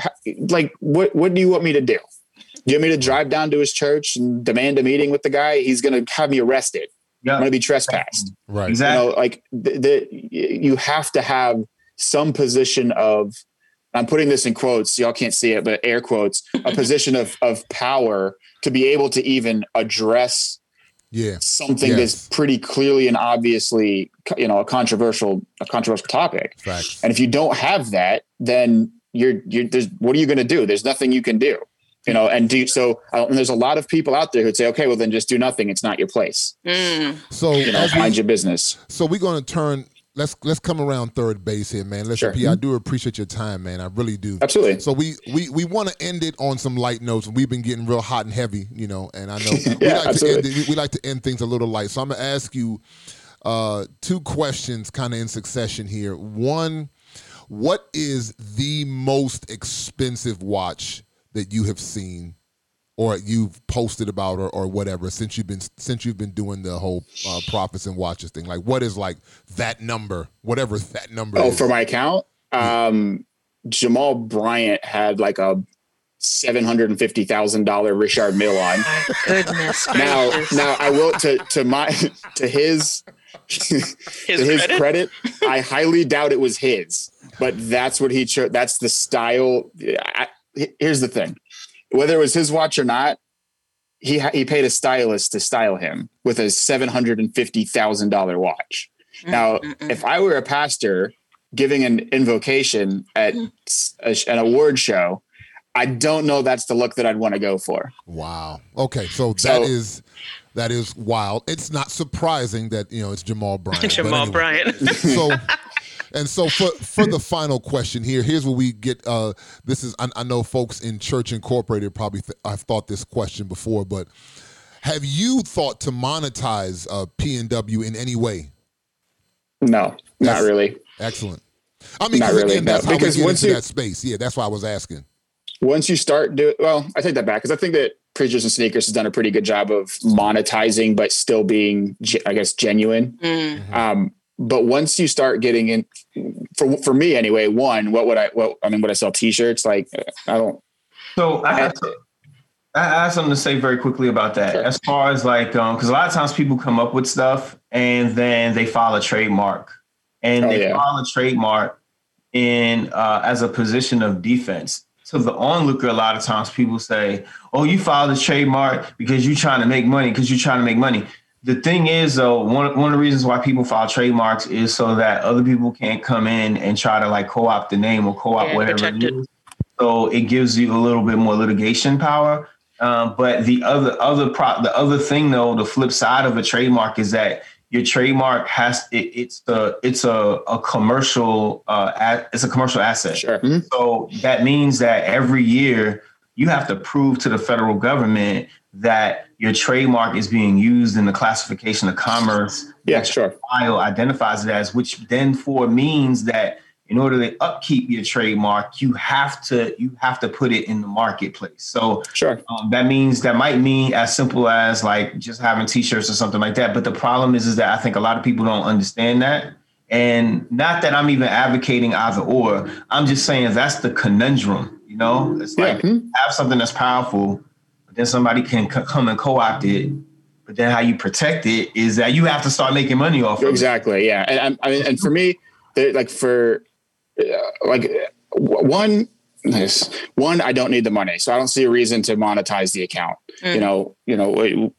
like, what what do you want me to do? Do you want me to drive down to his church and demand a meeting with the guy? He's going to have me arrested. Yep. I'm going to be trespassed. Right. Exactly. You know, like the, the, you have to have some position of. I'm putting this in quotes. Y'all can't see it, but air quotes. A position of of power to be able to even address yeah something yes. that's pretty clearly and obviously you know a controversial a controversial topic Facts. and if you don't have that then you're you're there's what are you going to do there's nothing you can do you know and do so uh, and there's a lot of people out there who'd say okay well then just do nothing it's not your place mm. so you know mind your business so we're going to turn let's let's come around third base here, man. Listen, sure. P, I do appreciate your time, man. I really do. Absolutely. So we we we want to end it on some light notes, and we've been getting real hot and heavy, you know. And I know [laughs] yeah, we like absolutely. to end it, we like to end things a little light. So I'm gonna ask you uh, two questions, kind of in succession here. One, what is the most expensive watch that you have seen or you've posted about or, or whatever since you've been since you've been doing the whole uh, prophets and watches thing like what is like that number whatever that number oh is. for my account um jamal bryant had like a seven hundred and fifty thousand dollar Richard Mille [laughs] on. Goodness. now, now I will to to my to his his, to his credit? credit, I highly doubt it was his, but that's what he chose. That's the style. I, here's the thing: whether it was his watch or not, he he paid a stylist to style him with a seven hundred and fifty thousand dollar watch. Mm, Now, mm-mm. if I were a pastor giving an invocation at mm. a, an award show, I don't know that's the look that I'd want to go for. wow okay so, So- that is that is wild it's not surprising that you know it's jamal [laughs] bryant Jamal anyway. Bryant. so [laughs] and so for for the final question here here's where we get uh this is i, I know folks in church incorporated probably th- i've thought this question before but have you thought to monetize uh p&w in any way No, That's- not really. excellent i mean Not 'cause really, again, that's no. how we Because get once into you- that space yeah that's why i was asking Once you start do well, I take that back because I think that Preachers and Sneakers has done a pretty good job of monetizing, but still being, I guess, genuine. Mm. Um, but once you start getting in, for for me anyway, one, what would I? What I mean, would I sell T-shirts? Like, I don't. So I have, to, I have something to say very quickly about that. Sure. As far as like, um, because a lot of times people come up with stuff and then they file a trademark, and Oh, they yeah. file a trademark in uh, as a position of defense. So the onlooker, a lot of times people say, "Oh, you filed a trademark because you're trying to make money. Because you're trying to make money." The thing is, though, one one of the reasons why people file trademarks is so that other people can't come in and try to like co-opt the name or co-opt Yeah, whatever it it. is so it gives you a little bit more litigation power. Um, but the other other pro- the other thing though, the flip side of a trademark is that your trademark has it, it's a it's a, a commercial uh, a, it's a commercial asset. Sure. Mhm. So that means that every year you have to prove to the federal government that your trademark is being used in the classification of commerce Yeah, sure. file identifies it as, which then for means that in order to upkeep your trademark, you have to you have to put it in the marketplace. So Sure. um, that means that might mean as simple as like just having T-shirts or something like that. But the problem is, is that I think a lot of people don't understand that. And not that I'm even advocating either or. I'm just saying that's the conundrum. You know, it's like Mhm. have something that's powerful, then somebody can c- come and co-opt it. But then how you protect it is that you have to start making money off of it. Exactly. Yeah. And I mean, and for me, like for uh, like one, yes, one, I don't need the money, so I don't see a reason to monetize the account. You Mm. know, you know,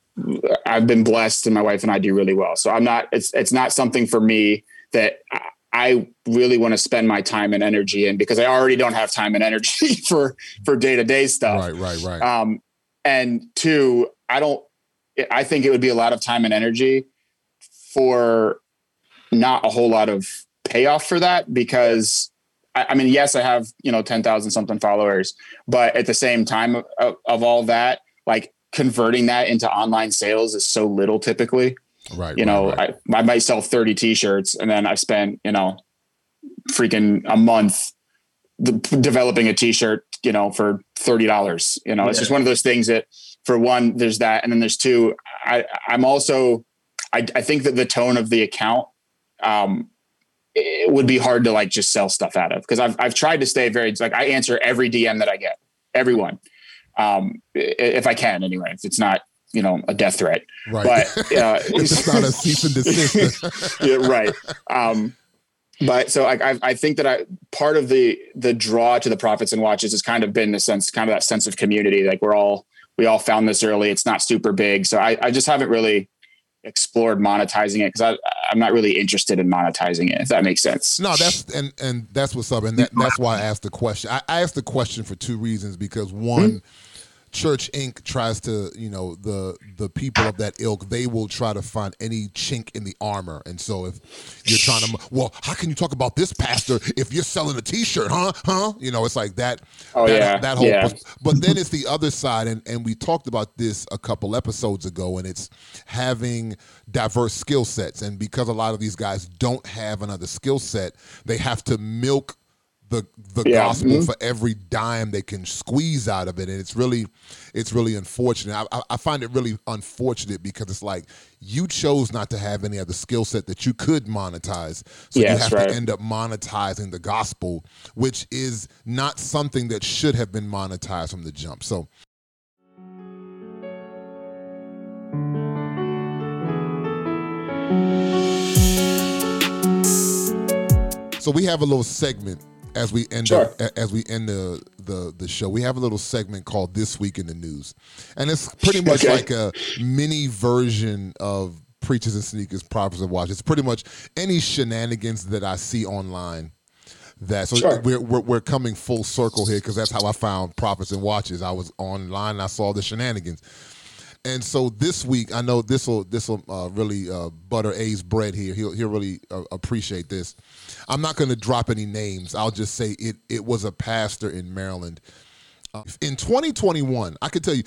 I've been blessed, and my wife and I do really well. So I'm not. It's it's not something for me that I- I really want to spend my time and energy in because I already don't have time and energy [laughs] for for day to day stuff. right right right Um, and two, I don't. I think it would be a lot of time and energy for not a whole lot of payoff for that because I, I mean, yes, I have you know ten thousand something followers, but at the same time of, of, all that, like converting that into online sales is so little typically. right You know, right. I, I might sell thirty t-shirts and then I spent you know freaking a month de- developing a t-shirt you know, for thirty dollars. You know, yeah. it's just one of those things that, for one, there's that, and then there's two. I I'm also, I I think that the tone of the account, um, it would be hard to like just sell stuff out of because I've I've tried to stay very like I answer every DM that I get, everyone, um, if I can anyway. If it's not you know a death threat, right? But [laughs] uh, it's not a cease and desist. [laughs] yeah, right. Um, but so I, I, I think that I part of the the draw to the prophets and watches has kind of been the sense, kind of that sense of community. Like we're all we all found this early. It's not super big, so I, I just haven't really explored monetizing it because I'm not really interested in monetizing it. If that makes sense. No, that's and and that's what's up, and that, that's why I asked the question. I, I asked the question for two reasons because one. Mm-hmm Church Inc. tries to, you know, the the people of that ilk, they will try to find any chink in the armor. And so if you're trying to, well, how can you talk about this pastor if you're selling a T-shirt, huh? Huh? You know, it's like that. Oh that, yeah. That whole. Yeah. But then it's the other side, and and we talked about this a couple episodes ago, and it's having diverse skill sets, and because a lot of these guys don't have another skill set, they have to milk the the yeah. gospel mm-hmm. for every dime they can squeeze out of it, and it's really it's really unfortunate. I, I, find it really unfortunate because it's like you chose not to have any other skill set that you could monetize, so yes, you have right. to end up monetizing the gospel, which is not something that should have been monetized from the jump. So. So we have a little segment as we end sure. up, as we end the, the the show, we have a little segment called "This Week in the News," and it's pretty much okay. like a mini version of Preachers and Sneakers, Prophets and Watch. It's pretty much any shenanigans that I see online. That so sure. we're, we're, we're coming full circle here because that's how I found Prophets and Watches. I was online and I saw the shenanigans. And so this week, I know this will this will uh, really uh, butter A's bread here. He'll he'll really uh, appreciate this. I'm not going to drop any names. I'll just say it it was a pastor in Maryland. Uh, in 2021, I can tell you,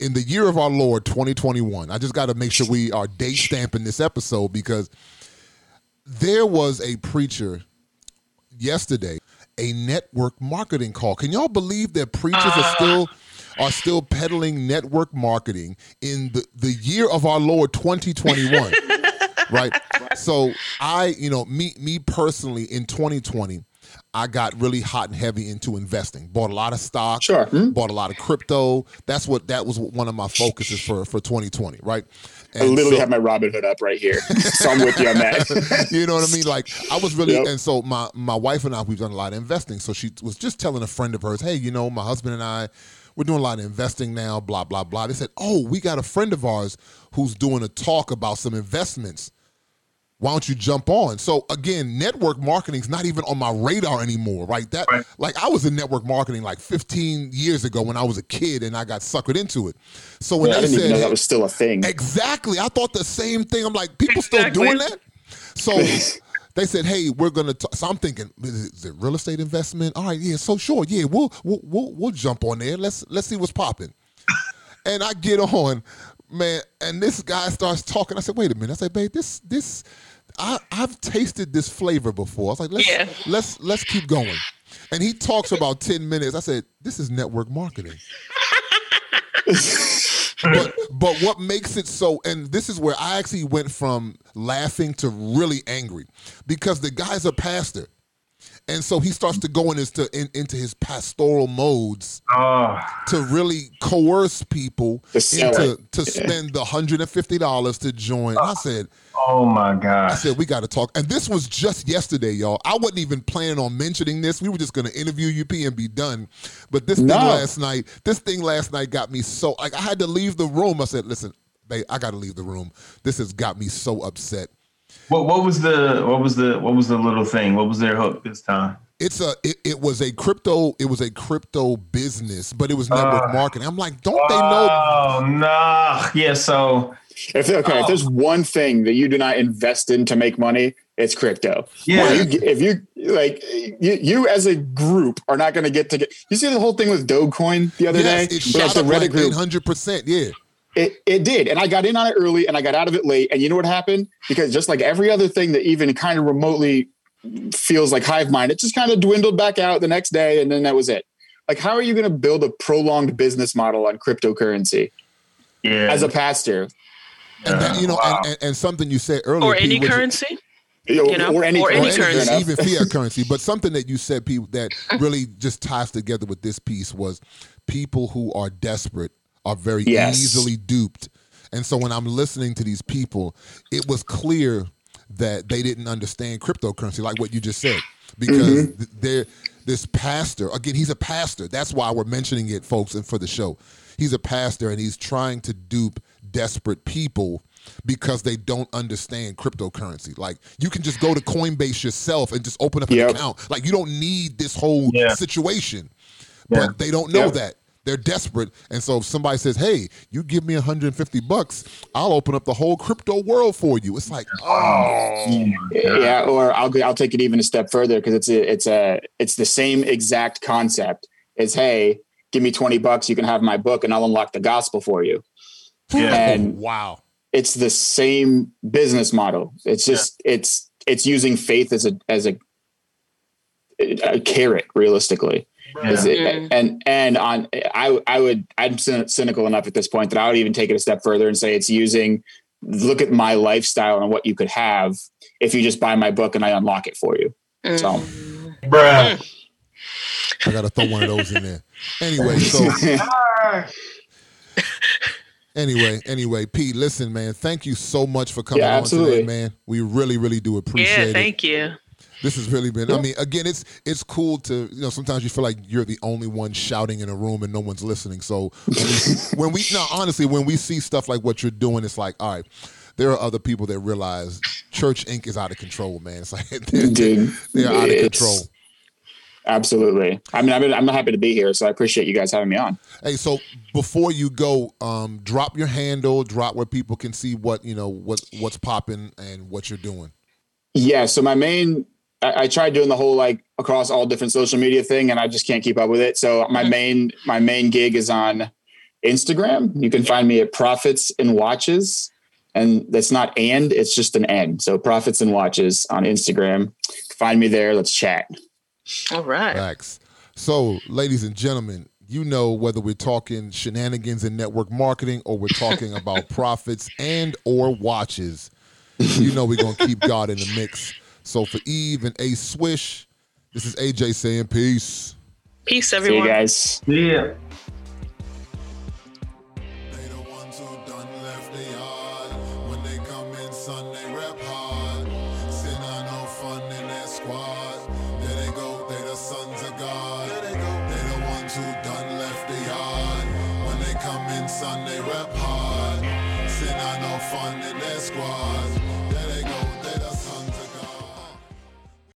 in the year of our Lord 2021, I just got to make sure we are date stamping this episode because there was a preacher yesterday, a network marketing call. Can y'all believe that preachers are uh. still are still peddling network marketing in the, the year of our Lord 2021. [laughs] right? So I, you know, me me personally in 2020, I got really hot and heavy into investing. Bought a lot of stock. Sure. Mm-hmm. Bought a lot of crypto. That's what that was one of my focuses for for 2020, right? And I literally so, have my Robinhood up right here, so I'm with you on that. [laughs] you know what I mean? Like I was really, yep. and so my my wife and I we've done a lot of investing. So she was just telling a friend of hers, "Hey, you know, my husband and I." we're doing a lot of investing now, blah, blah, blah. They said, oh, we got a friend of ours who's doing a talk about some investments. Why don't you jump on? So again, network marketing is not even on my radar anymore, right? That right. like I was in network marketing like 15 years ago when I was a kid and I got suckered into it. So when yeah, I didn't said even know that was still a thing. Exactly. I thought the same thing. I'm like, people exactly. still doing that? So [laughs] they said, "Hey, we're gonna." T-. So I'm thinking, is it real estate investment? All right, yeah. So sure, yeah, we'll we'll we'll, we'll jump on there. Let's let's see what's popping. [laughs] and I get on, man, and this guy starts talking. I said, "Wait a minute." I said, "Babe, this this." I, I've tasted this flavor before. I was like, let's yeah. let's let's keep going. And he talks about 10 minutes. I said, this is network marketing. [laughs] but [laughs] but what makes it so and this is where I actually went from laughing to really angry because the guy's a pastor. And so he starts to go in into, in, into his pastoral modes oh. to really coerce people into to spend the hundred and fifty dollars to join. I said, Oh my God. I said, we got to talk. And this was just yesterday, y'all. I wasn't even planning on mentioning this. We were just going to interview UP and be done. But this no. thing last night, this thing last night got me so, like, I had to leave the room. I said, listen, babe, I got to leave the room. This has got me so upset. What, what was the, what was the, what was the little thing? What was their hook this time? It's a it, it was a crypto it was a crypto business, but it was network uh, marketing. I'm like, don't they know? Oh no, yeah. So if okay, oh. if there's one thing that you do not invest in to make money, it's crypto. Yeah. You, if you like, you, you as a group are not going to get to get. You see the whole thing with Dogecoin the other yes, day. It shot up like eight hundred percent. Yeah. It, it did. And I got in on it early and I got out of it late. And you know what happened? Because just like every other thing that even kind of remotely feels like hive mind, it just kind of dwindled back out the next day. And then that was it. like how are you going to build a prolonged business model on cryptocurrency Yeah. as a pastor And that, you know, Wow. and, and, and something you said earlier, Or Pete, any which- currency? you know, know, or any, or or any any currency. currency, even fiat [laughs] currency. But something that you said, people, that really just ties together with this piece was people who are desperate are very Yes. easily duped. And so when I'm listening to these people, it was clear that they didn't understand cryptocurrency, like what you just said, because mm-hmm. th- they're this pastor again. He's a pastor. That's why we're mentioning it, folks, and for the show, he's a pastor, and he's trying to dupe desperate people because they don't understand cryptocurrency. Like you can just go to Coinbase yourself and just open up an Yep. account. Like you don't need this whole Yeah. situation. Yeah. But they don't know Yep. that. They're desperate. And so if somebody says, Hey, you give me 150 bucks, I'll open up the whole crypto world for you. It's like, oh, oh yeah or i'll i'll take it even a step further because it's a it's a it's the same exact concept as hey give me 20 bucks you can have my book and i'll unlock the gospel for you Yeah. and oh, wow. it's the same business model it's just it's it's using faith as a as a a carrot realistically Is it- Mm. and and on i i would i'm cynical enough at this point that i would even take it a step further and say it's using look at my lifestyle and what you could have if you just buy my book and i unlock it for you so Bruh. I gotta throw one of those in there. Anyway, so [laughs] anyway, anyway, Pete, listen, man, thank you so much for coming Yeah, on today, man. We really, really do appreciate Yeah, it. thank you. This has really been. I mean, again, it's it's cool to you know. Sometimes you feel like you're the only one shouting in a room and no one's listening. So when we, when we no, honestly, when we see stuff like what you're doing, it's like, all right, there are other people that realize Church Inc. is out of control, man. It's like [laughs] they're, Dude, they're out of control. absolutely i mean I'm, I'm happy to be here so i appreciate you guys having me on Hey, so before you go, um, drop your handle, drop where people can see what you know what what's popping and what you're doing. yeah so my main I, I tried doing the whole like across all different social media thing and i just can't keep up with it so my mm-hmm. main my main gig is on instagram you can find me at prophets and watches and that's not and it's just an end. so prophets and watches on instagram find me there let's chat All right. Facts. So, ladies and gentlemen, you know whether we're talking shenanigans in network marketing or we're talking about [laughs] profits and or watches, you know we're gonna keep God in the mix. So for Eve and A Swish, this is AJ saying peace. Peace, see you everyone. guys Yeah.